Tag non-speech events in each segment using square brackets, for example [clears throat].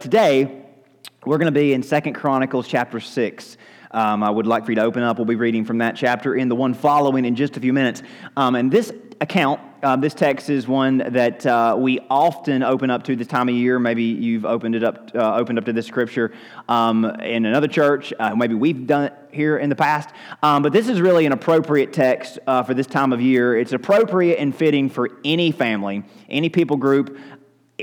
Today, we're going to be in Second Chronicles chapter 6. Um, I would like for you to open up. We'll be reading from that chapter in the one following in just a few minutes. Um, and this account, uh, this text is one that uh, we often open up to this time of year. Maybe you've opened it up, uh, opened up to this scripture um, in another church. Uh, maybe we've done it here in the past. Um, but this is really an appropriate text uh, for this time of year. It's appropriate and fitting for any family, any people group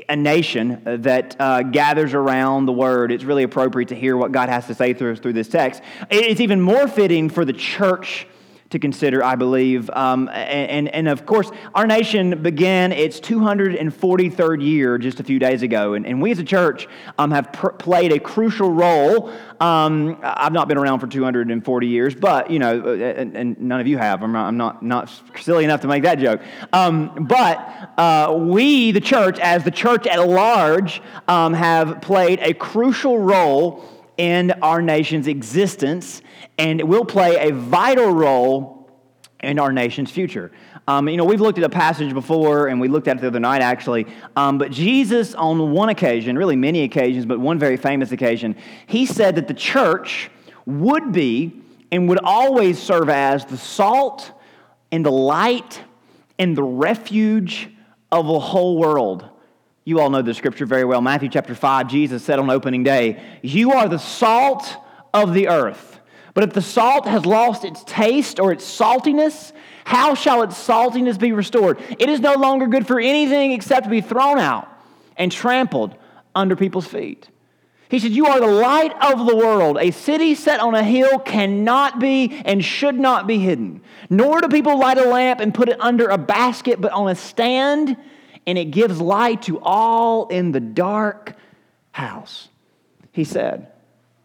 a nation that uh, gathers around the word, it's really appropriate to hear what God has to say through, through this text. It's even more fitting for the church to consider, I believe. Um, and, and of course, our nation began its 243rd year just a few days ago. And, and we as a church um, have pr- played a crucial role. Um, I've not been around for 240 years, but, you know, and, and none of you have. I'm not, I'm not, not silly enough to make that joke. Um, but uh, we, the church, as the church at large, um, have played a crucial role in our nation's existence and it will play a vital role in our nation's future. Um, you know, we've looked at a passage before, and we looked at it the other night actually. Um, but Jesus, on one occasion, really many occasions, but one very famous occasion, he said that the church would be and would always serve as the salt and the light and the refuge of the whole world. You all know the scripture very well. Matthew chapter 5, Jesus said on opening day, You are the salt of the earth. But if the salt has lost its taste or its saltiness, how shall its saltiness be restored? It is no longer good for anything except to be thrown out and trampled under people's feet. He said, You are the light of the world. A city set on a hill cannot be and should not be hidden. Nor do people light a lamp and put it under a basket, but on a stand and it gives light to all in the dark house. He said,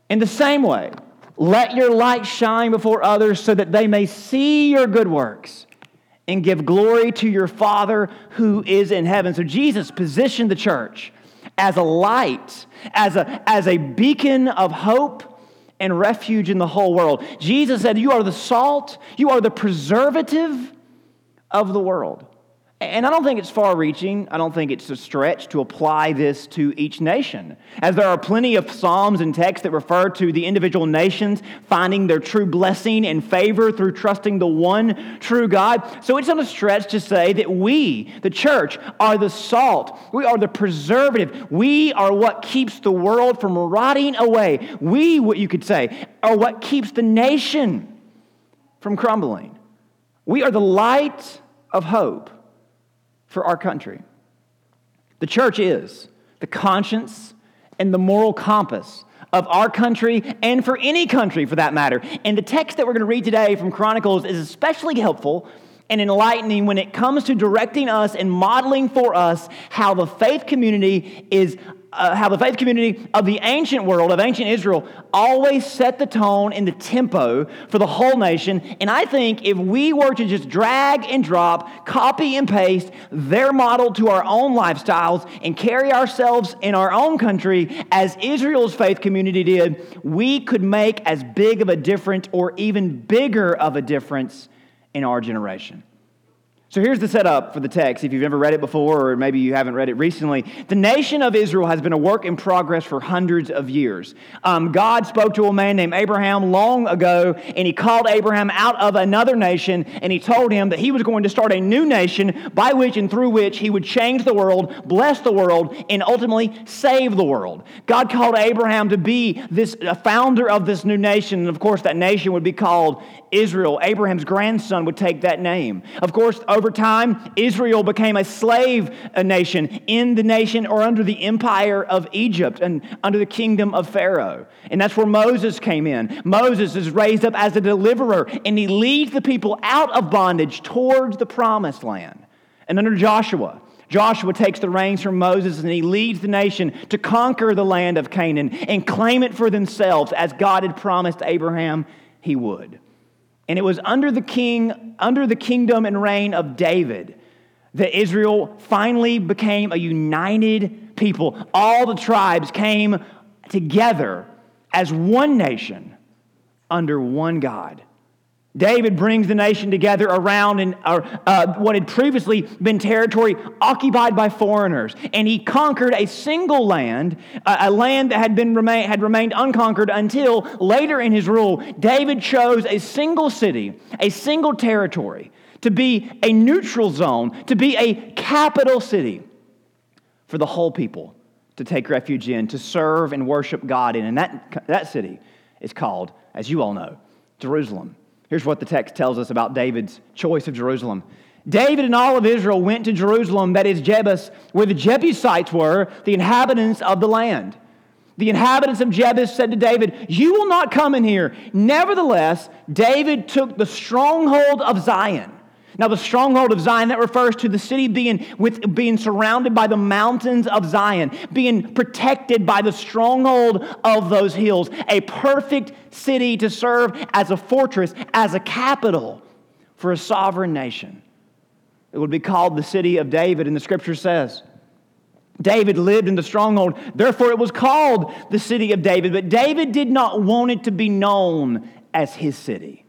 In the same way, let your light shine before others so that they may see your good works and give glory to your Father who is in heaven. So Jesus positioned the church as a light, as a, as a beacon of hope and refuge in the whole world. Jesus said, You are the salt, you are the preservative of the world. And I don't think it's far reaching. I don't think it's a stretch to apply this to each nation. As there are plenty of Psalms and texts that refer to the individual nations finding their true blessing and favor through trusting the one true God. So it's not a stretch to say that we, the church, are the salt. We are the preservative. We are what keeps the world from rotting away. We, what you could say, are what keeps the nation from crumbling. We are the light of hope for our country. The church is the conscience and the moral compass of our country and for any country for that matter. And the text that we're going to read today from Chronicles is especially helpful and enlightening when it comes to directing us and modeling for us how the faith community is uh, how the faith community of the ancient world, of ancient Israel, always set the tone and the tempo for the whole nation. And I think if we were to just drag and drop, copy and paste their model to our own lifestyles and carry ourselves in our own country as Israel's faith community did, we could make as big of a difference or even bigger of a difference in our generation. So here's the setup for the text. If you've never read it before, or maybe you haven't read it recently, the nation of Israel has been a work in progress for hundreds of years. Um, God spoke to a man named Abraham long ago, and he called Abraham out of another nation, and he told him that he was going to start a new nation by which and through which he would change the world, bless the world, and ultimately save the world. God called Abraham to be this founder of this new nation, and of course, that nation would be called Israel. Abraham's grandson would take that name. Of course, over time, Israel became a slave uh, nation in the nation or under the empire of Egypt and under the kingdom of Pharaoh. And that's where Moses came in. Moses is raised up as a deliverer, and he leads the people out of bondage towards the promised land. And under Joshua, Joshua takes the reins from Moses and he leads the nation to conquer the land of Canaan and claim it for themselves as God had promised Abraham he would. And it was under the king, under the kingdom and reign of David, that Israel finally became a united people. All the tribes came together as one nation under one God. David brings the nation together around in, uh, what had previously been territory occupied by foreigners. And he conquered a single land, a land that had, been remain, had remained unconquered until later in his rule. David chose a single city, a single territory, to be a neutral zone, to be a capital city for the whole people to take refuge in, to serve and worship God in. And that, that city is called, as you all know, Jerusalem. Here's what the text tells us about David's choice of Jerusalem. David and all of Israel went to Jerusalem, that is Jebus, where the Jebusites were, the inhabitants of the land. The inhabitants of Jebus said to David, You will not come in here. Nevertheless, David took the stronghold of Zion now, the stronghold of Zion, that refers to the city being, with, being surrounded by the mountains of Zion, being protected by the stronghold of those hills, a perfect city to serve as a fortress, as a capital for a sovereign nation. It would be called the city of David, and the scripture says. David lived in the stronghold, therefore it was called the city of David. But David did not want it to be known as his city.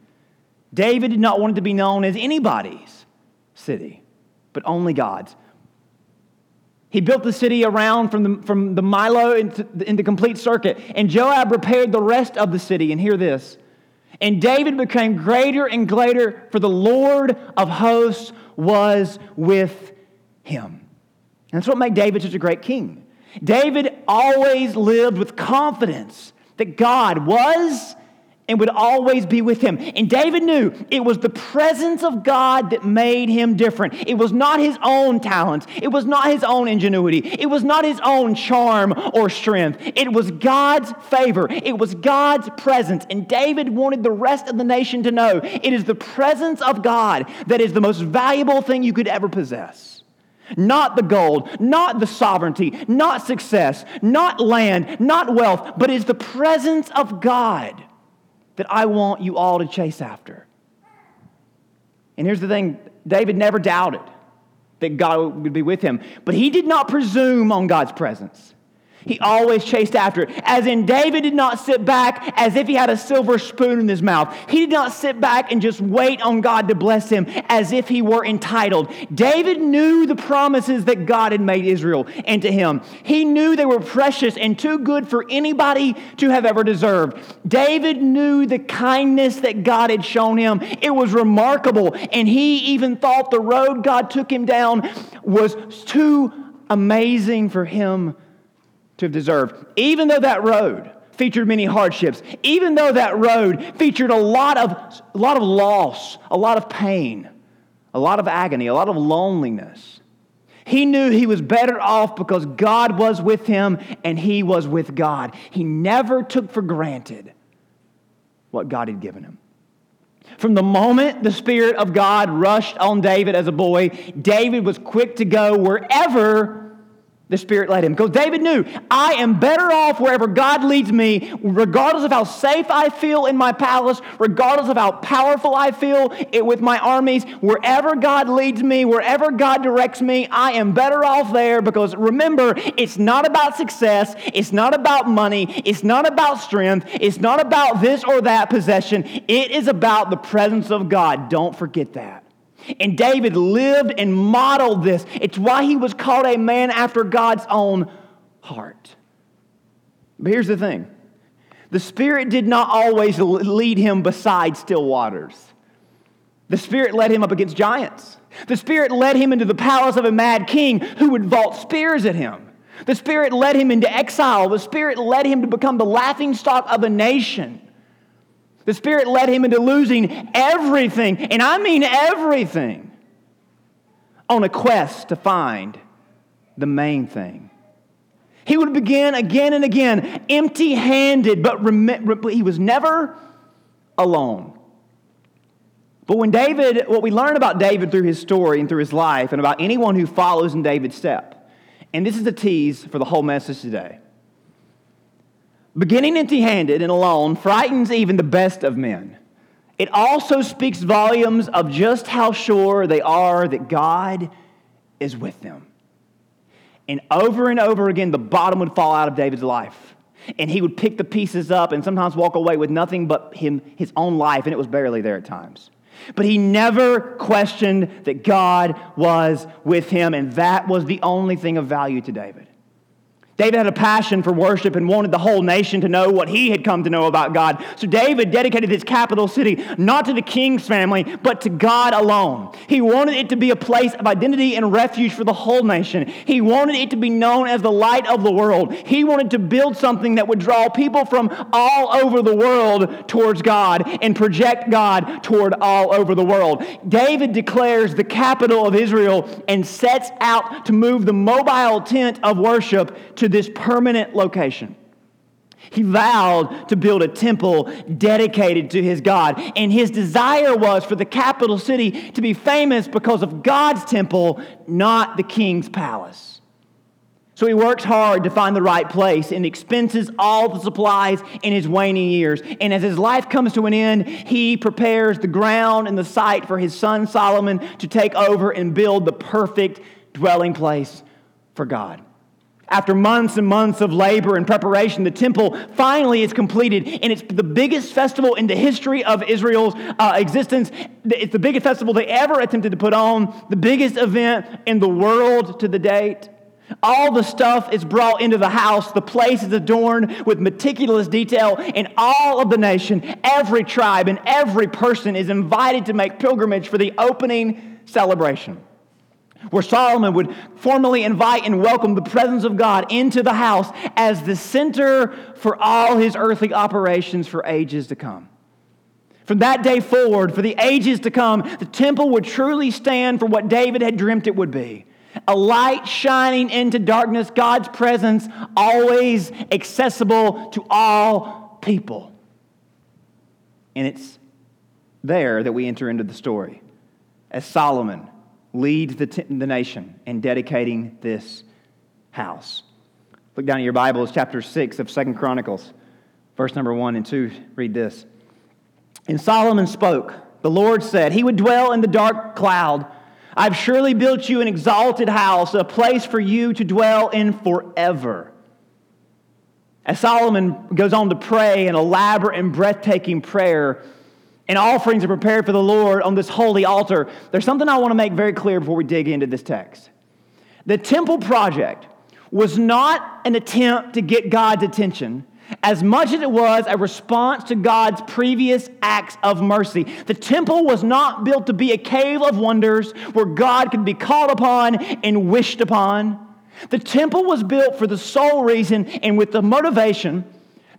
David did not want it to be known as anybody's city, but only God's. He built the city around from the, from the Millo into, into complete circuit, and Joab repaired the rest of the city. And hear this. And David became greater and greater, for the Lord of hosts was with him. And that's what made David such a great king. David always lived with confidence that God was and would always be with him. And David knew it was the presence of God that made him different. It was not his own talents, it was not his own ingenuity, it was not his own charm or strength. It was God's favor, it was God's presence. And David wanted the rest of the nation to know it is the presence of God that is the most valuable thing you could ever possess. Not the gold, not the sovereignty, not success, not land, not wealth, but is the presence of God that I want you all to chase after. And here's the thing David never doubted that God would be with him, but he did not presume on God's presence. He always chased after it. As in, David did not sit back as if he had a silver spoon in his mouth. He did not sit back and just wait on God to bless him as if he were entitled. David knew the promises that God had made Israel and to him. He knew they were precious and too good for anybody to have ever deserved. David knew the kindness that God had shown him. It was remarkable. And he even thought the road God took him down was too amazing for him to have deserved, even though that road featured many hardships, even though that road featured a lot of, a lot of loss, a lot of pain, a lot of agony, a lot of loneliness. He knew he was better off because God was with him and he was with God. He never took for granted what God had given him. From the moment the Spirit of God rushed on David as a boy, David was quick to go wherever the Spirit led him. Because David knew, I am better off wherever God leads me, regardless of how safe I feel in my palace, regardless of how powerful I feel with my armies. Wherever God leads me, wherever God directs me, I am better off there because remember, it's not about success, it's not about money, it's not about strength, it's not about this or that possession. It is about the presence of God. Don't forget that. And David lived and modeled this. It's why he was called a man after God's own heart. But here's the thing the Spirit did not always lead him beside still waters. The Spirit led him up against giants. The Spirit led him into the palace of a mad king who would vault spears at him. The Spirit led him into exile. The Spirit led him to become the laughing stock of a nation. The Spirit led him into losing everything, and I mean everything, on a quest to find the main thing. He would begin again and again empty handed, but rem- he was never alone. But when David, what we learn about David through his story and through his life, and about anyone who follows in David's step, and this is a tease for the whole message today. Beginning empty handed and alone frightens even the best of men. It also speaks volumes of just how sure they are that God is with them. And over and over again, the bottom would fall out of David's life. And he would pick the pieces up and sometimes walk away with nothing but him, his own life, and it was barely there at times. But he never questioned that God was with him, and that was the only thing of value to David. David had a passion for worship and wanted the whole nation to know what he had come to know about God. So David dedicated his capital city not to the king's family, but to God alone. He wanted it to be a place of identity and refuge for the whole nation. He wanted it to be known as the light of the world. He wanted to build something that would draw people from all over the world towards God and project God toward all over the world. David declares the capital of Israel and sets out to move the mobile tent of worship to this permanent location. He vowed to build a temple dedicated to his God. And his desire was for the capital city to be famous because of God's temple, not the king's palace. So he works hard to find the right place and expenses all the supplies in his waning years. And as his life comes to an end, he prepares the ground and the site for his son Solomon to take over and build the perfect dwelling place for God. After months and months of labor and preparation, the temple finally is completed, and it's the biggest festival in the history of Israel's uh, existence. It's the biggest festival they ever attempted to put on, the biggest event in the world to the date. All the stuff is brought into the house. The place is adorned with meticulous detail, and all of the nation, every tribe, and every person is invited to make pilgrimage for the opening celebration where Solomon would formally invite and welcome the presence of God into the house as the center for all his earthly operations for ages to come. From that day forward, for the ages to come, the temple would truly stand for what David had dreamt it would be a light shining into darkness, God's presence always accessible to all people. And it's there that we enter into the story as Solomon leads the, t- the nation in dedicating this house. Look down at your Bibles, chapter 6 of Second Chronicles, verse number 1 and 2. Read this. And Solomon spoke. The Lord said, He would dwell in the dark cloud. I've surely built you an exalted house, a place for you to dwell in forever. As Solomon goes on to pray an elaborate and breathtaking prayer, and offerings are prepared for the Lord on this holy altar, there's something I want to make very clear before we dig into this text. The temple project was not an attempt to get God's attention as much as it was a response to God's previous acts of mercy. The temple was not built to be a cave of wonders where God could be called upon and wished upon. The temple was built for the sole reason and with the motivation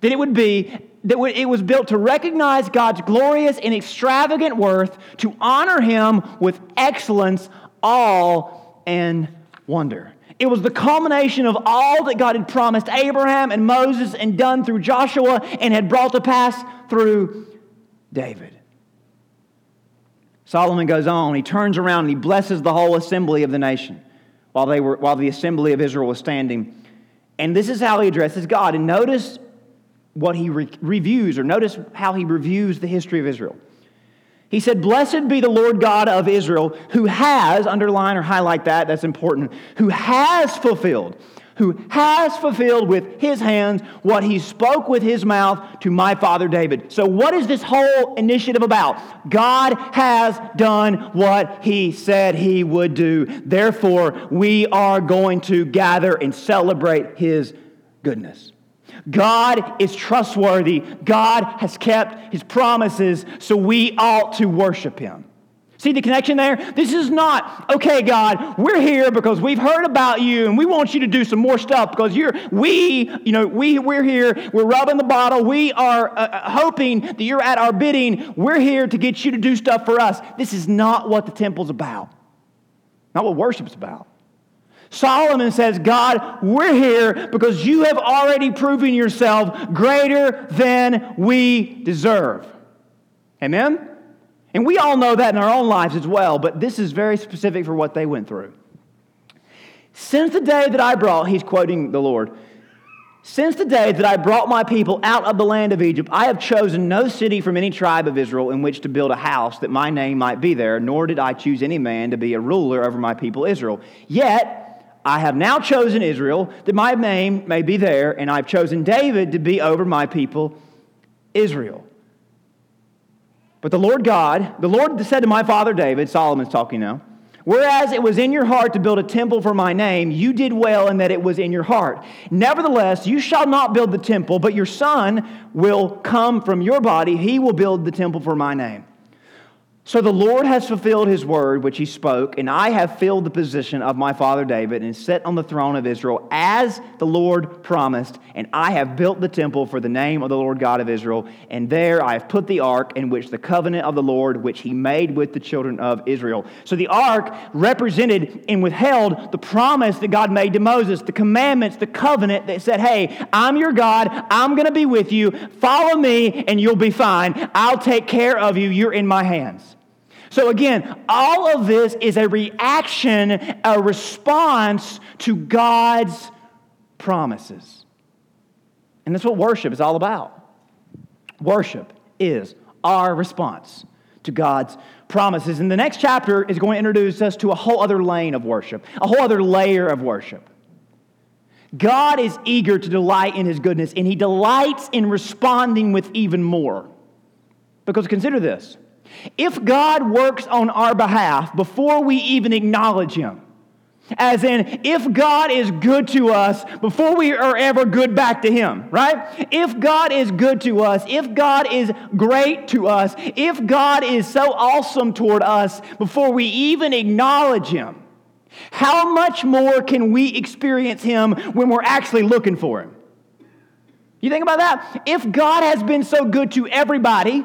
that it would be that it was built to recognize God's glorious and extravagant worth, to honor Him with excellence, awe, and wonder. It was the culmination of all that God had promised Abraham and Moses and done through Joshua and had brought to pass through David. Solomon goes on, he turns around and he blesses the whole assembly of the nation while, they were, while the assembly of Israel was standing. And this is how he addresses God. And notice what he re- reviews, or notice how he reviews the history of Israel. He said, Blessed be the Lord God of Israel, who has, underline or highlight that, that's important, who has fulfilled, who has fulfilled with his hands what he spoke with his mouth to my father David. So, what is this whole initiative about? God has done what he said he would do. Therefore, we are going to gather and celebrate his goodness. God is trustworthy. God has kept his promises, so we ought to worship him. See the connection there? This is not, okay, God, we're here because we've heard about you and we want you to do some more stuff because you're, we, you know, we, we're here, we're rubbing the bottle, we are uh, uh hoping that you're at our bidding, we're here to get you to do stuff for us. This is not what the temple's about, not what worship's about. Solomon says, God, we're here because you have already proven yourself greater than we deserve. Amen? And we all know that in our own lives as well, but this is very specific for what they went through. Since the day that I brought, he's quoting the Lord, since the day that I brought my people out of the land of Egypt, I have chosen no city from any tribe of Israel in which to build a house that my name might be there, nor did I choose any man to be a ruler over my people Israel. Yet, I have now chosen Israel that my name may be there, and I've chosen David to be over my people, Israel. But the Lord God, the Lord said to my father David, Solomon's talking now, Whereas it was in your heart to build a temple for my name, you did well in that it was in your heart. Nevertheless, you shall not build the temple, but your son will come from your body. He will build the temple for my name. So the Lord has fulfilled his word which he spoke, and I have filled the position of my father David and set on the throne of Israel as the Lord promised. And I have built the temple for the name of the Lord God of Israel. And there I have put the ark in which the covenant of the Lord which he made with the children of Israel. So the ark represented and withheld the promise that God made to Moses, the commandments, the covenant that said, Hey, I'm your God. I'm going to be with you. Follow me, and you'll be fine. I'll take care of you. You're in my hands. So, again, all of this is a reaction, a response to God's promises. And that's what worship is all about. Worship is our response to God's promises. And the next chapter is going to introduce us to a whole other lane of worship, a whole other layer of worship. God is eager to delight in his goodness, and he delights in responding with even more. Because consider this if God works on our behalf before we even acknowledge Him, as in, if God is good to us before we are ever good back to Him, right? If God is good to us, if God is great to us, if God is so awesome toward us before we even acknowledge Him, how much more can we experience Him when we're actually looking for Him? You think about that? If God has been so good to everybody,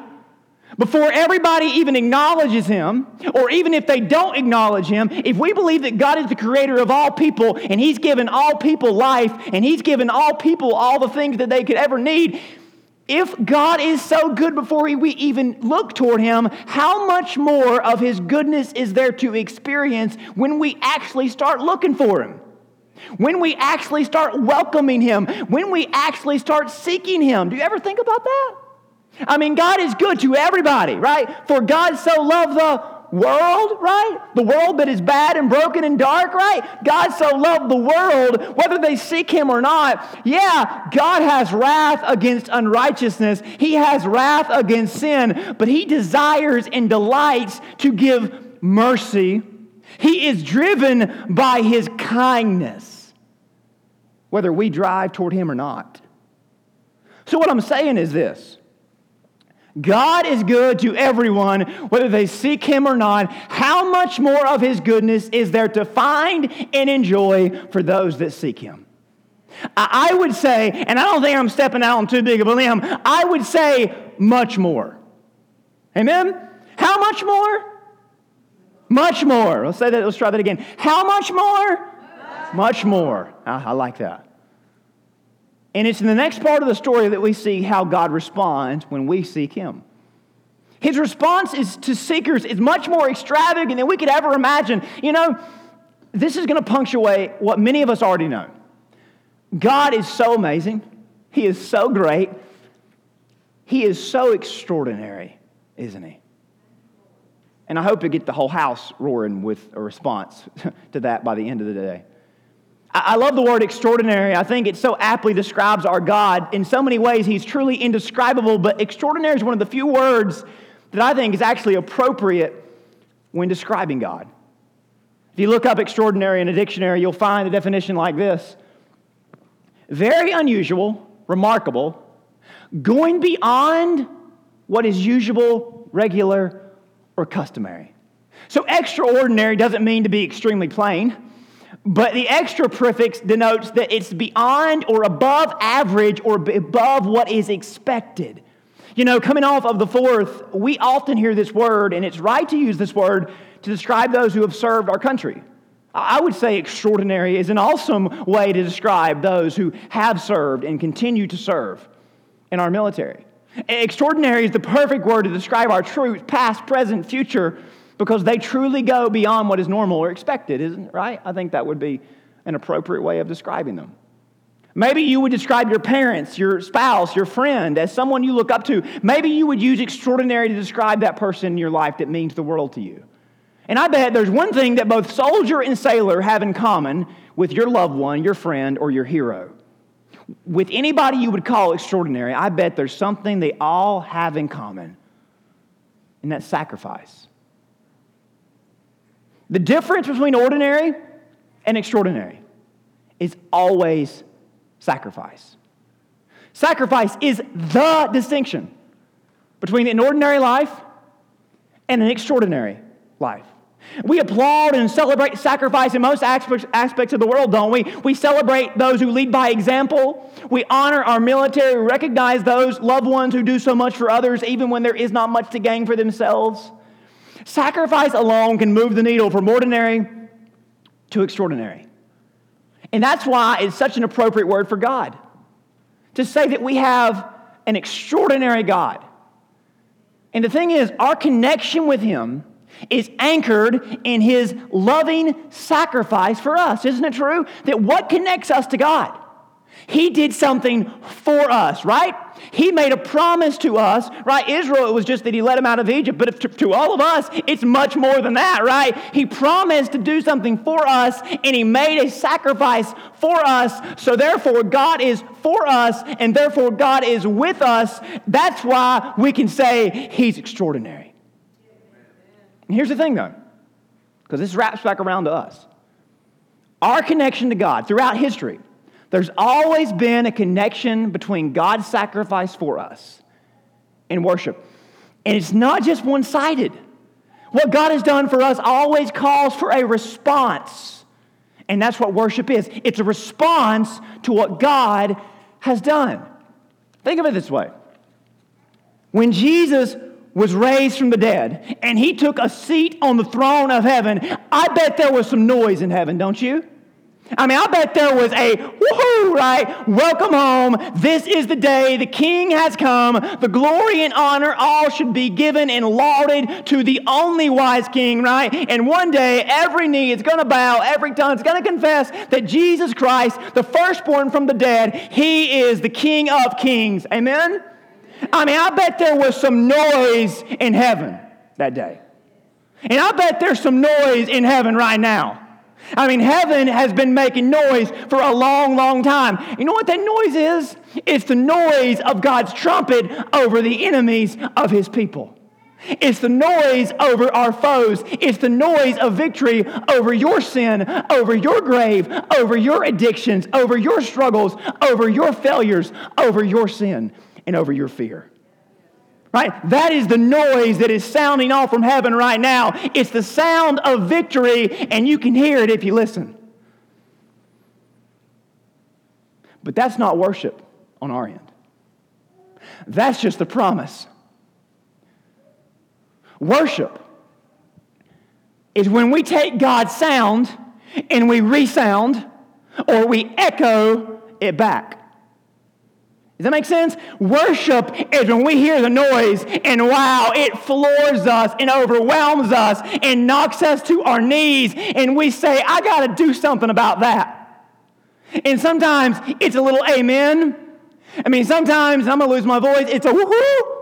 before everybody even acknowledges him, or even if they don't acknowledge him, if we believe that God is the creator of all people and he's given all people life and he's given all people all the things that they could ever need, if God is so good before we even look toward him, how much more of his goodness is there to experience when we actually start looking for him? When we actually start welcoming him, when we actually start seeking him. Do you ever think about that? I mean, God is good to everybody, right? For God so loved the world, right? The world that is bad and broken and dark, right? God so loved the world, whether they seek Him or not. Yeah, God has wrath against unrighteousness, He has wrath against sin, but He desires and delights to give mercy. He is driven by His kindness, whether we drive toward Him or not. So, what I'm saying is this God is good to everyone, whether they seek Him or not. How much more of His goodness is there to find and enjoy for those that seek Him? I would say, and I don't think I'm stepping out on too big of a limb, I would say much more. Amen? How much more? Much more. Let's say that, let's try that again. How much more? Much more. I, I like that. And it's in the next part of the story that we see how God responds when we seek Him. His response is to seekers is much more extravagant than we could ever imagine. You know, this is going to punctuate what many of us already know. God is so amazing. He is so great. He is so extraordinary, isn't he? And I hope to get the whole house roaring with a response [laughs] to that by the end of the day. I love the word extraordinary. I think it so aptly describes our God. In so many ways, He's truly indescribable, but extraordinary is one of the few words that I think is actually appropriate when describing God. If you look up extraordinary in a dictionary, you'll find a definition like this very unusual, remarkable, going beyond what is usual, regular, or customary. So, extraordinary doesn't mean to be extremely plain. But the extra prefix denotes that it's beyond or above average or above what is expected. You know, coming off of the fourth, we often hear this word, and it's right to use this word to describe those who have served our country. I would say extraordinary is an awesome way to describe those who have served and continue to serve in our military. Extraordinary is the perfect word to describe our troops, past, present, future, because they truly go beyond what is normal or expected, isn't it right? I think that would be an appropriate way of describing them. Maybe you would describe your parents, your spouse, your friend as someone you look up to. Maybe you would use extraordinary to describe that person in your life that means the world to you. And I bet there's one thing that both soldier and sailor have in common with your loved one, your friend, or your hero. With anybody you would call extraordinary, I bet there's something they all have in common, and that's sacrifice. The difference between ordinary and extraordinary is always sacrifice. Sacrifice is the distinction between an ordinary life and an extraordinary life. We applaud and celebrate sacrifice in most aspects of the world, don't we? We celebrate those who lead by example. We honor our military. We recognize those loved ones who do so much for others, even when there is not much to gain for themselves. Sacrifice alone can move the needle from ordinary to extraordinary. And that's why it's such an appropriate word for God to say that we have an extraordinary God. And the thing is, our connection with Him is anchored in His loving sacrifice for us. Isn't it true? That what connects us to God? He did something for us, right? He made a promise to us, right? Israel, it was just that he let them out of Egypt, but to, to, all of us, it's much more than that, right? He promised to do something for us, and he made a sacrifice for us. So therefore, God is for us, and therefore, God is with us. That's why we can say he's extraordinary. And here's the thing, though, because this wraps back around to us. Our connection to God throughout history there's always been a connection between God's sacrifice for us and worship. And it's not just one sided. What God has done for us always calls for a response. And that's what worship is it's a response to what God has done. Think of it this way when Jesus was raised from the dead and he took a seat on the throne of heaven, I bet there was some noise in heaven, don't you? I mean, I bet there was a woohoo, right? Welcome home. This is the day the king has come. The glory and honor all should be given and lauded to the only wise king, right? And one day every knee is going to bow, every tongue is going to confess that Jesus Christ, the firstborn from the dead, he is the king of kings. Amen? I mean, I bet there was some noise in heaven that day. And I bet there's some noise in heaven right now. I mean, heaven has been making noise for a long, long time. You know what that noise is? It's the noise of God's trumpet over the enemies of his people. It's the noise over our foes. It's the noise of victory over your sin, over your grave, over your addictions, over your struggles, over your failures, over your sin, and over your fear. Right? That is the noise that is sounding off from heaven right now. It's the sound of victory, and you can hear it if you listen. But that's not worship on our end. That's just the promise. Worship is when we take God's sound and we resound or we echo it back. Does that make sense? Worship is when we hear the noise and wow, it floors us and overwhelms us and knocks us to our knees and we say, I got to do something about that. And sometimes it's a little amen. I mean, sometimes I'm going to lose my voice. It's a woohoo.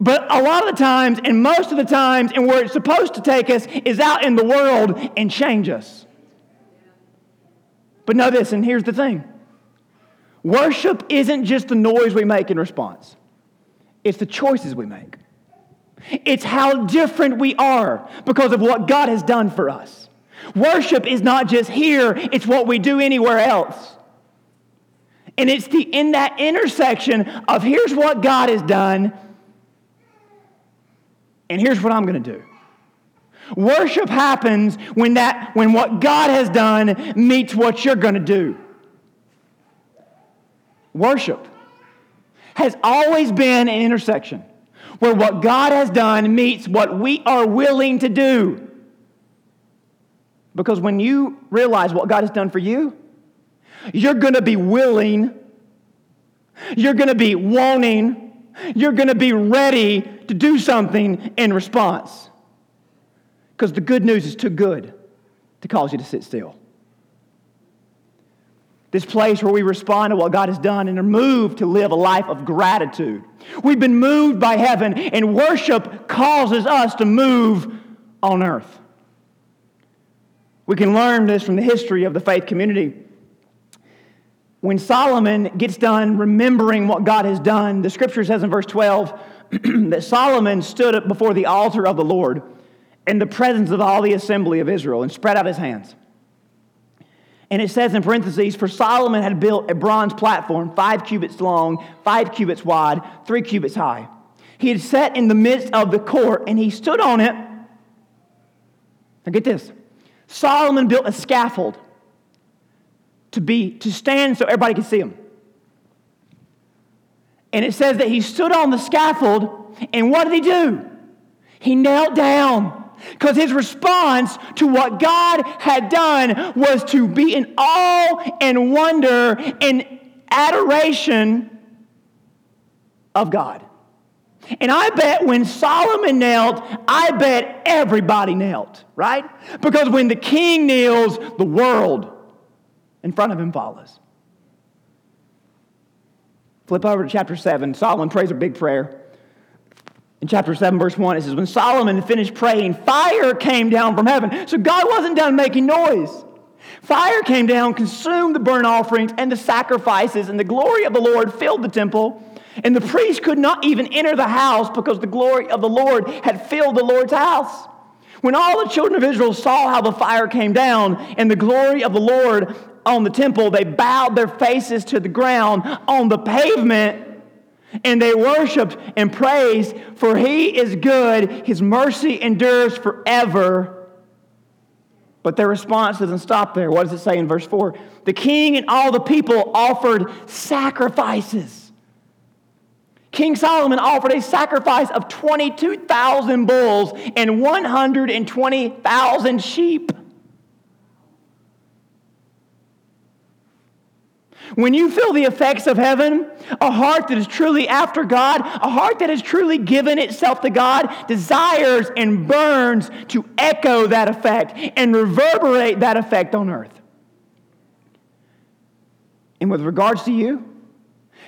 But a lot of the times, and most of the times, and where it's supposed to take us is out in the world and change us. But know this, and here's the thing Worship isn't just the noise we make in response, it's the choices we make. It's how different we are because of what God has done for us. Worship is not just here, it's what we do anywhere else. And it's the in that intersection of here's what God has done and here's what I'm going to do. Worship happens when that when what God has done meets what you're going to do worship has always been an intersection where what God has done meets what we are willing to do. Because when you realize what God has done for you, you're going to be willing, you're going to be wanting, you're going to be ready to do something in response. Because the good news is too good to cause you to sit still this place where we respond to what God has done and are moved to live a life of gratitude. We've been moved by heaven, and worship causes us to move on earth. We can learn this from the history of the faith community. When Solomon gets done remembering what God has done, the scripture says in verse 12 [clears throat] that Solomon stood up before the altar of the Lord in the presence of all the assembly of Israel and spread out his hands. And it says in parentheses, for Solomon had built a bronze platform, five cubits long, five cubits wide, three cubits high. He had set in the midst of the court, and he stood on it. Now get this. Solomon built a scaffold to be to stand so everybody could see him. And it says that he stood on the scaffold, and what did he do? He knelt down. Because his response to what God had done was to be in awe and wonder and adoration of God. And I bet when Solomon knelt, I bet everybody knelt, right? Because when the king kneels, the world in front of him follows. Flip over to chapter 7. Solomon prays a big prayer. In chapter 7, verse 1, it says, When Solomon finished praying, fire came down from heaven. So God wasn't done making noise. Fire came down, consumed the burnt offerings and the sacrifices, and the glory of the Lord filled the temple. And the priest could not even enter the house because the glory of the Lord had filled the Lord's house. When all the children of Israel saw how the fire came down and the glory of the Lord on the temple, they bowed their faces to the ground on the pavement and they worshiped and praised, for he is good, his mercy endures forever. But their response doesn't stop there. What does it say in verse 4? The king and all the people offered sacrifices. King Solomon offered a sacrifice of 22,000 bulls and 120,000 sheep. When you feel the effects of heaven, a heart that is truly after God, a heart that has truly given itself to God, desires and burns to echo that effect and reverberate that effect on earth. And with regards to you,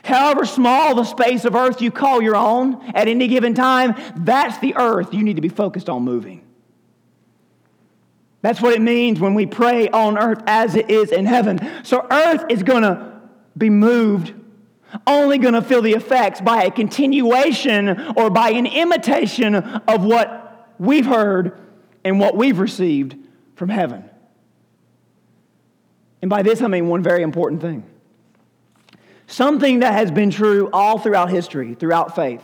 However small the space of earth you call your own at any given time, that's the earth you need to be focused on moving. That's what it means when we pray on earth as it is in heaven. So earth is going to be moved, only going to feel the effects by a continuation or by an imitation of what we've heard and what we've received from heaven. And by this, I mean one very important thing. Something that has been true all throughout history, throughout faith,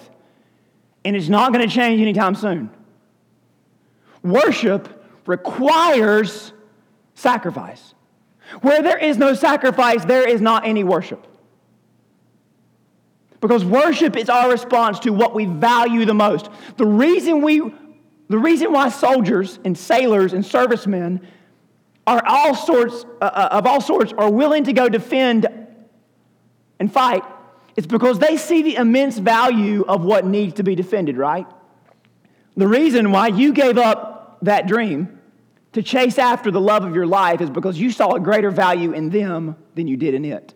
and it's not going to change anytime soon. Worship requires sacrifice. Where there is no sacrifice, there is not any worship. Because worship is our response to what we value the most. The reason we the reason why soldiers and sailors and servicemen are all sorts uh, uh of all sorts are willing to go defend and fight, is because they see the immense value of what needs to be defended, right? The reason why you gave up that dream to chase after the love of your life is because you saw a greater value in them than you did in it.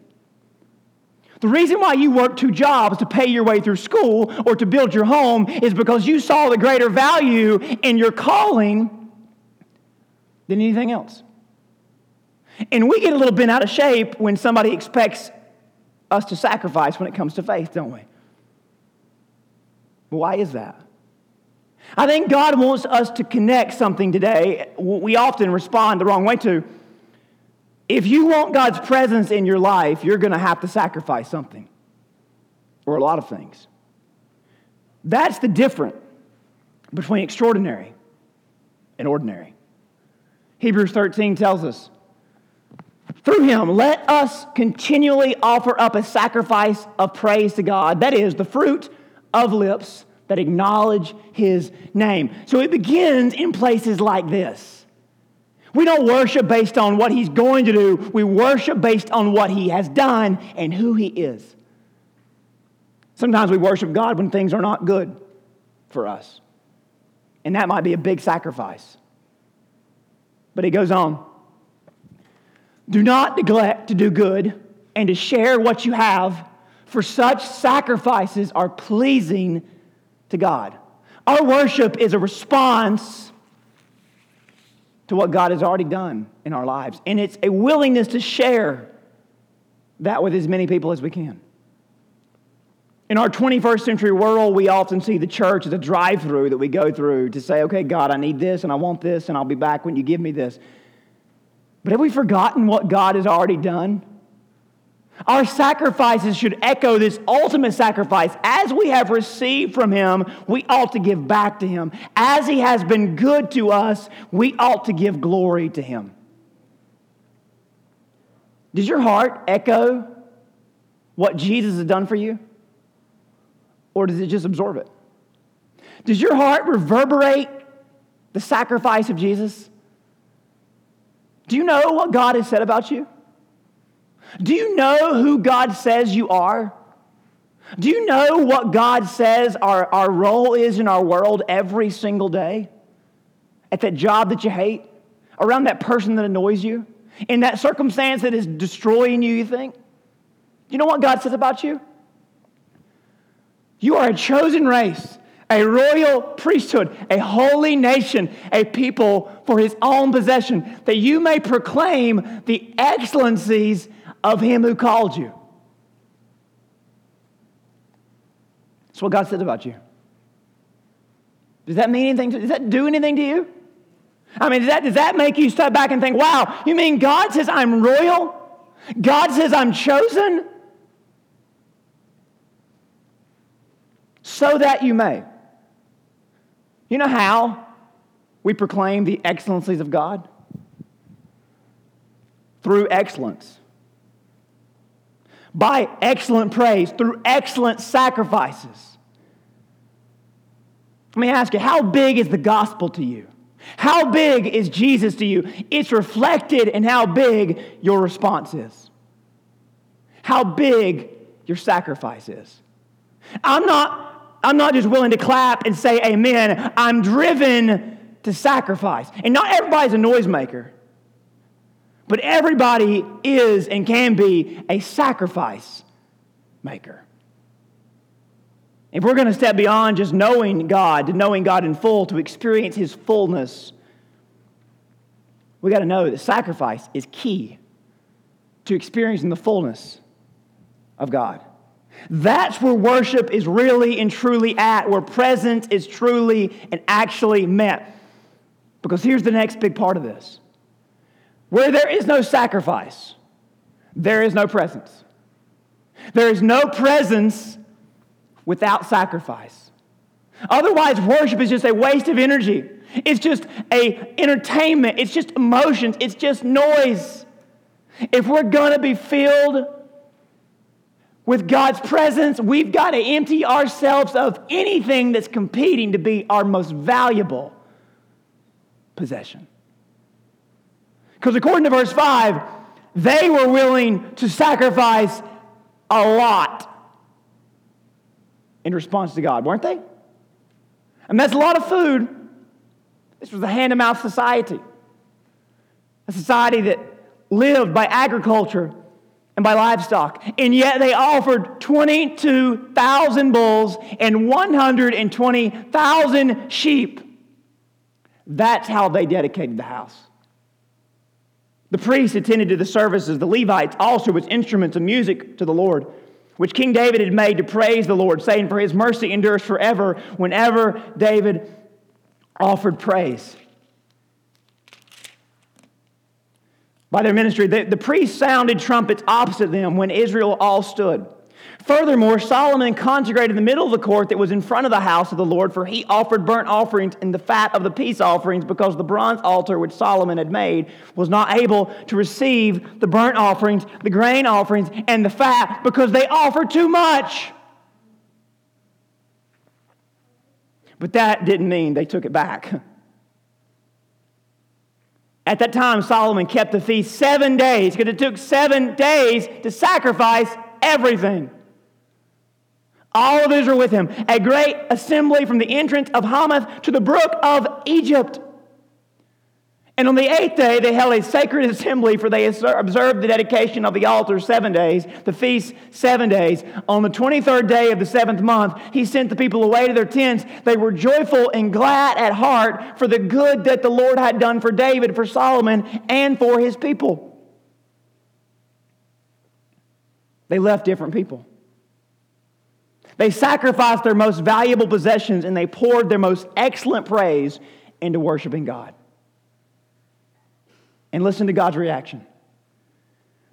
The reason why you work two jobs to pay your way through school or to build your home is because you saw the greater value in your calling than anything else. And we get a little bent out of shape when somebody expects us to sacrifice when it comes to faith, don't we? Why is that? I think God wants us to connect something today we often respond the wrong way to. If you want God's presence in your life, you're going to have to sacrifice something or a lot of things. That's the difference between extraordinary and ordinary. Hebrews 13 tells us through him, let us continually offer up a sacrifice of praise to God. That is the fruit of lips that acknowledge his name. So it begins in places like this. We don't worship based on what he's going to do, we worship based on what he has done and who he is. Sometimes we worship God when things are not good for us, and that might be a big sacrifice. But he goes on. Do not neglect to do good and to share what you have, for such sacrifices are pleasing to God. Our worship is a response to what God has already done in our lives. And it's a willingness to share that with as many people as we can. In our 21st century world, we often see the church as a drive through that we go through to say, okay, God, I need this and I want this and I'll be back when you give me this. But have we forgotten what God has already done? Our sacrifices should echo this ultimate sacrifice. As we have received from Him, we ought to give back to Him. As He has been good to us, we ought to give glory to Him. Does your heart echo what Jesus has done for you? Or does it just absorb it? Does your heart reverberate the sacrifice of Jesus? Do you know what God has said about you? Do you know who God says you are? Do you know what God says our, our role is in our world every single day? At that job that you hate? Around that person that annoys you? In that circumstance that is destroying you, you think? You know what God says about you? You are a chosen race, a royal priesthood, a holy nation, a people for his own possession, that you may proclaim the excellencies of him who called you. That's what God said about you. Does that mean anything? To, does that do anything to you? I mean, does that, does that make you step back and think, wow, you mean God says I'm royal? God says I'm chosen? so that you may. You know how we proclaim the excellencies of God? Through excellence. By excellent praise, through excellent sacrifices. Let me ask you, how big is the gospel to you? How big is Jesus to you? It's reflected in how big your response is, how big your sacrifice is. I'm not I'm not just willing to clap and say amen. I'm driven to sacrifice. And not everybody's a noisemaker, but everybody is and can be a sacrifice maker. If we're going to step beyond just knowing God, to knowing God in full, to experience His fullness, we got to know that sacrifice is key to experiencing the fullness of God. That's where worship is really and truly at, where presence is truly and actually met. Because here's the next big part of this where there is no sacrifice, there is no presence. There is no presence without sacrifice. Otherwise, worship is just a waste of energy. It's just a entertainment. It's just emotions. It's just noise. If we're going to be filled with God's presence, we've got to empty ourselves of anything that's competing to be our most valuable possession. Because according to verse 5, they were willing to sacrifice a lot in response to God, weren't they? And that's a lot of food. This was a hand to mouth society, a society that lived by agriculture and by livestock. And yet they offered 22,000 bulls and 120,000 sheep. That's how they dedicated the house. The priests attended to the services, the Levites also with instruments of music to the Lord, which King David had made to praise the Lord, saying, For his mercy endures forever, whenever David offered praise. by their ministry. The, the priests sounded trumpets opposite them when Israel all stood. Furthermore, Solomon consecrated the middle of the court that was in front of the house of the Lord, for he offered burnt offerings and the fat of the peace offerings, because the bronze altar which Solomon had made was not able to receive the burnt offerings, the grain offerings, and the fat, because they offered too much. But that didn't mean they took it back. At that time, Solomon kept the feast seven days because it took seven days to sacrifice everything. All of Israel with him, a great assembly from the entrance of Hamath to the brook of Egypt. And on the eighth day, they held a sacred assembly, for they observed the dedication of the altar seven days, the feast seven days. On the 23rd day of the seventh month, he sent the people away to their tents. They were joyful and glad at heart for the good that the Lord had done for David, for Solomon, and for his people. They left different people. They sacrificed their most valuable possessions and they poured their most excellent praise into worshiping God and listen to God's reaction.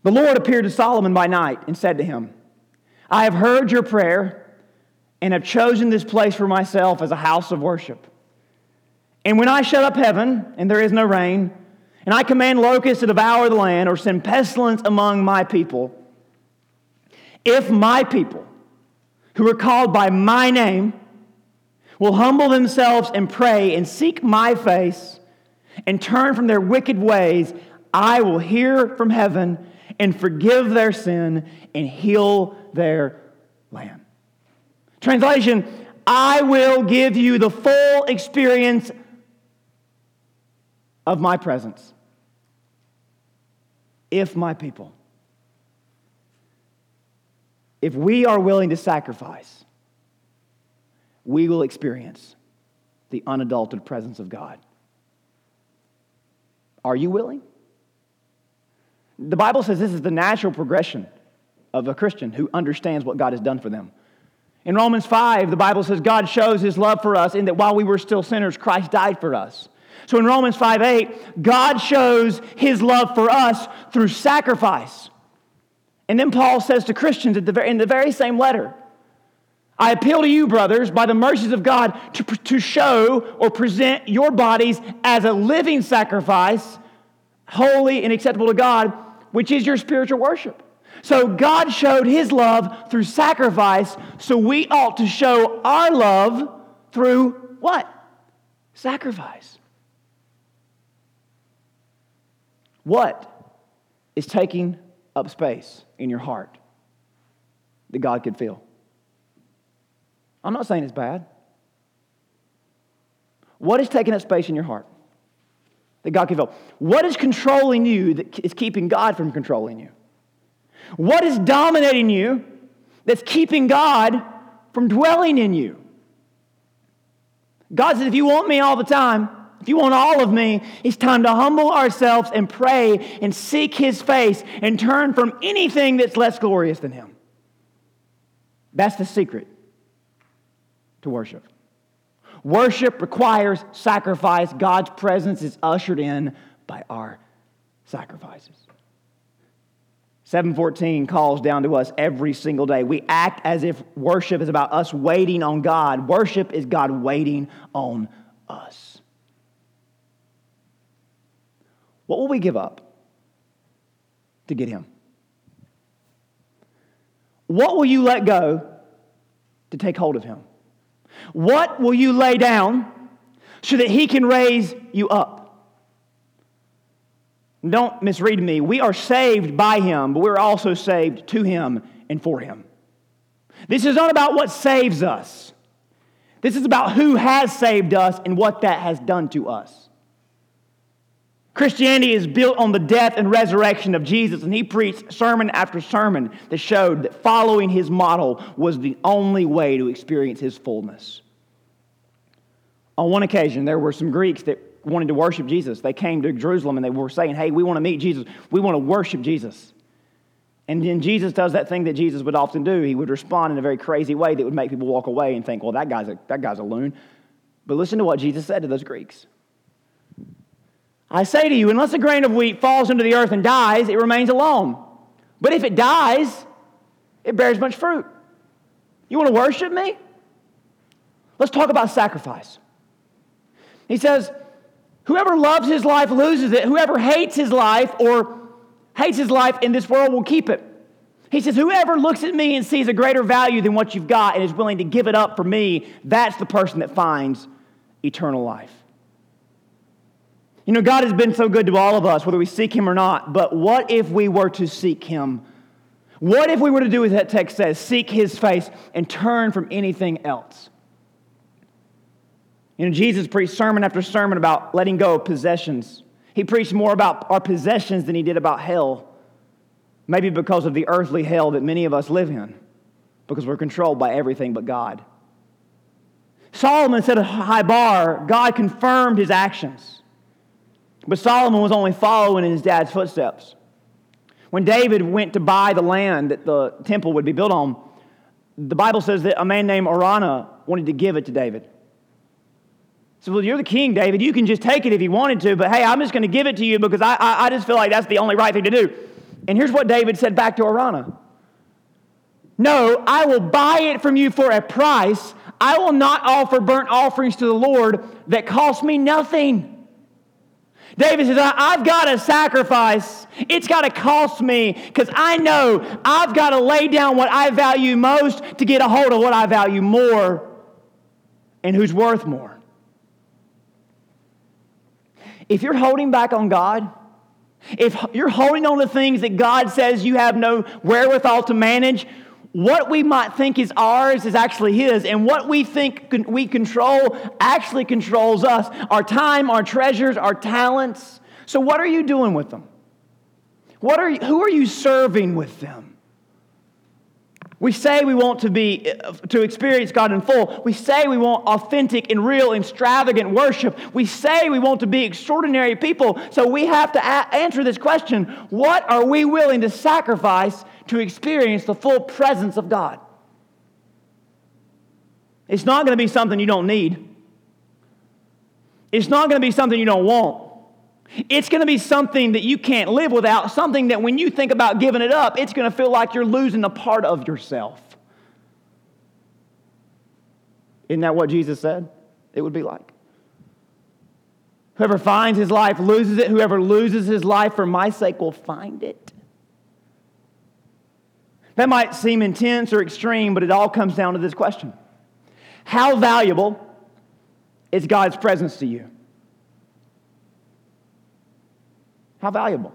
The Lord appeared to Solomon by night and said to him, I have heard your prayer and have chosen this place for myself as a house of worship. And when I shut up heaven and there is no rain, and I command locusts to devour the land or send pestilence among my people, if my people, who are called by my name, will humble themselves and pray and seek my face and turn from their wicked ways, I will hear from heaven and forgive their sin and heal their land. Translation I will give you the full experience of my presence. If my people, if we are willing to sacrifice, we will experience the unadulterated presence of God. Are you willing? The Bible says this is the natural progression of a Christian who understands what God has done for them. In Romans 5, the Bible says God shows his love for us in that while we were still sinners, Christ died for us. So in Romans 5 8, God shows his love for us through sacrifice. And then Paul says to Christians in the very same letter, I appeal to you, brothers, by the mercies of God, to, to show or present your bodies as a living sacrifice, holy and acceptable to God, which is your spiritual worship. So God showed his love through sacrifice, so we ought to show our love through what? Sacrifice. What is taking up space in your heart that God could fill? I'm not saying it's bad. What is taking up space in your heart that God can fill? What is controlling you that is keeping God from controlling you? What is dominating you that's keeping God from dwelling in you? God says, if you want me all the time, if you want all of me, it's time to humble ourselves and pray and seek his face and turn from anything that's less glorious than him. That's the secret to worship. Worship requires sacrifice. God's presence is ushered in by our sacrifices. 714 calls down to us every single day. We act as if worship is about us waiting on God. Worship is God waiting on us. What will we give up to get Him? What will you let go to take hold of Him? What will you lay down so that he can raise you up? Don't misread me. We are saved by him, but we're also saved to him and for him. This is not about what saves us. This is about who has saved us and what that has done to us. Christianity is built on the death and resurrection of Jesus, and he preached sermon after sermon that showed that following his model was the only way to experience his fullness. On one occasion, there were some Greeks that wanted to worship Jesus. They came to Jerusalem and they were saying, Hey, we want to meet Jesus. We want to worship Jesus. And then Jesus does that thing that Jesus would often do. He would respond in a very crazy way that would make people walk away and think, Well, that guy's a, that guy's a loon. But listen to what Jesus said to those Greeks. I say to you, unless a grain of wheat falls into the earth and dies, it remains alone. But if it dies, it bears much fruit. You want to worship me? Let's talk about sacrifice. He says, Whoever loves his life loses it. Whoever hates his life or hates his life in this world will keep it. He says, Whoever looks at me and sees a greater value than what you've got and is willing to give it up for me, that's the person that finds eternal life. You know, God has been so good to all of us, whether we seek Him or not, but what if we were to seek Him? What if we were to do as that text says, seek His face and turn from anything else? You know, Jesus preached sermon after sermon about letting go of possessions. He preached more about our possessions than he did about hell, maybe because of the earthly hell that many of us live in, because we're controlled by everything but God. Solomon set a high bar. God confirmed his actions. But Solomon was only following in his dad's footsteps. When David went to buy the land that the temple would be built on, the Bible says that a man named Araunah wanted to give it to David. So, well, you're the king, David. You can just take it if you wanted to, but hey, I'm just going to give it to you because I, I, I just feel like that's the only right thing to do. And here's what David said back to Araunah No, I will buy it from you for a price. I will not offer burnt offerings to the Lord that cost me nothing. David says, I've got to sacrifice. It's got to cost me because I know I've got to lay down what I value most to get a hold of what I value more and who's worth more. If you're holding back on God, if you're holding on to things that God says you have no wherewithal to manage, what we might think is ours is actually His, and what we think we control actually controls us our time, our treasures, our talents. So, what are you doing with them? What are you, who are you serving with them? We say we want to be uh, to experience God in full. We say we want authentic and real extravagant worship. We say we want to be extraordinary people. So we have to a- answer this question, what are we willing to sacrifice to experience the full presence of God? It's not going to be something you don't need. It's not going to be something you don't want. It's going to be something that you can't live without, something that when you think about giving it up, it's going to feel like you're losing a part of yourself. Isn't that what Jesus said it would be like? Whoever finds his life loses it. Whoever loses his life for my sake will find it. That might seem intense or extreme, but it all comes down to this question How valuable is God's presence to you? How valuable?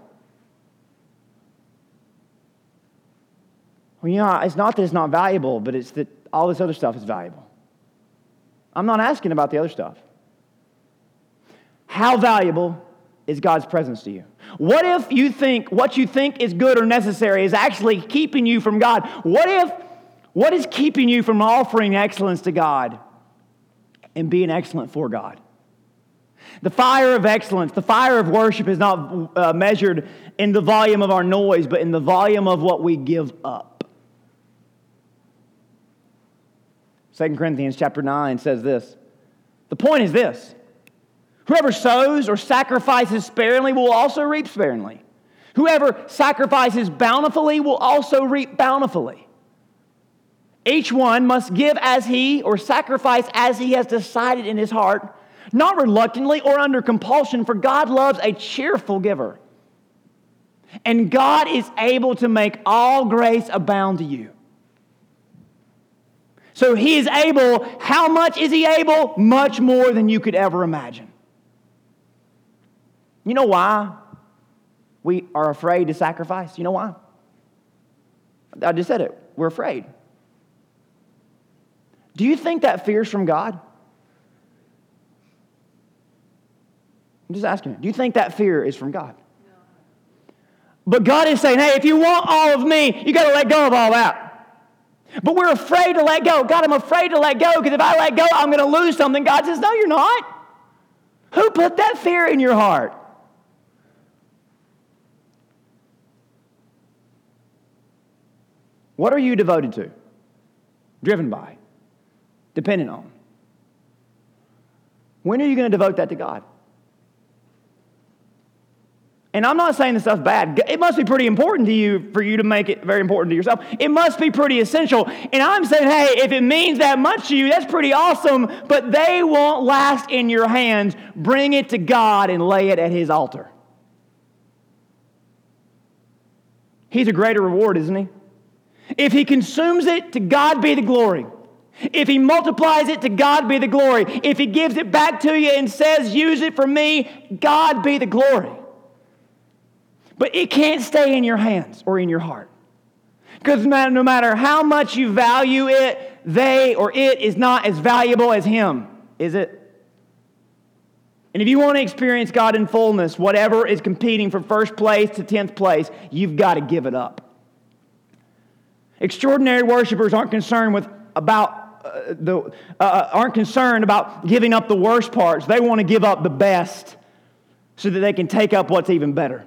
Well, you know, it's not that it's not valuable, but it's that all this other stuff is valuable. I'm not asking about the other stuff. How valuable is God's presence to you? What if you think what you think is good or necessary is actually keeping you from God? What if what is keeping you from offering excellence to God and being excellent for God? The fire of excellence, the fire of worship is not uh, measured in the volume of our noise, but in the volume of what we give up. 2 Corinthians chapter 9 says this. The point is this whoever sows or sacrifices sparingly will also reap sparingly. Whoever sacrifices bountifully will also reap bountifully. Each one must give as he or sacrifice as he has decided in his heart not reluctantly or under compulsion, for God loves a cheerful giver. And God is able to make all grace abound to you. So he is able, how much is he able? Much more than you could ever imagine. You know why we are afraid to sacrifice? You know why? I just said it. We're afraid. Do you think that fear's from God? I'm just asking. Do you think that fear is from God? But God is saying, hey, if you want all of me, you got to let go of all that. But we're afraid to let go. God, I'm afraid to let go because if I let go, I'm going to lose something. God says, no, you're not. Who put that fear in your heart? What are you devoted to? Driven by? Dependent on? When are you going to devote that to God? And I'm not saying this stuff's bad. It must be pretty important to you for you to make it very important to yourself. It must be pretty essential. And I'm saying, hey, if it means that much to you, that's pretty awesome, but they won't last in your hands. Bring it to God and lay it at His altar. He's a greater reward, isn't He? If He consumes it, to God be the glory. If He multiplies it, to God be the glory. If He gives it back to you and says, use it for me, God be the glory. But it can't stay in your hands or in your heart. Because no matter how much you value it, they or it is not as valuable as him, is it? And if you want to experience God in fullness, whatever is competing from first place to 10th place, you've got to give it up. Extraordinary worshipers aren't concerned with about uh, the uh, uh, aren't concerned about giving up the worst parts. They want to give up the best so that they can take up what's even better.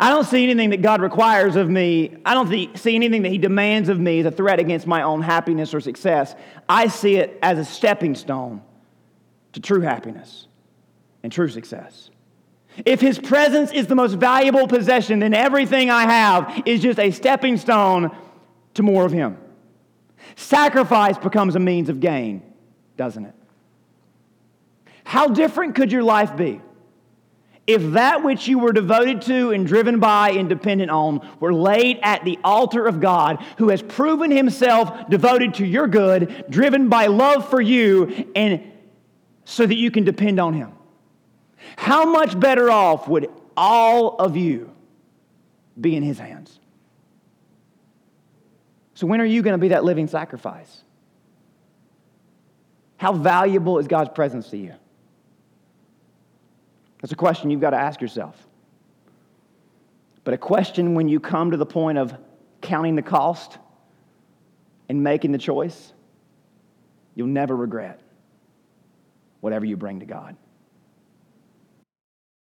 I don't see anything that God requires of me. I don't see anything that He demands of me as a threat against my own happiness or success. I see it as a stepping stone to true happiness and true success. If his presence is the most valuable possession, then everything I have is just a stepping stone to more of him. Sacrifice becomes a means of gain, doesn't it? How different could your life be if that which you were devoted to and driven by and dependent on were laid at the altar of God, who has proven himself devoted to your good, driven by love for you, and so that you can depend on him? How much better off would all of you be in his hands? So, when are you going to be that living sacrifice? How valuable is God's presence to you? That's a question you've got to ask yourself. But a question when you come to the point of counting the cost and making the choice, you'll never regret whatever you bring to God.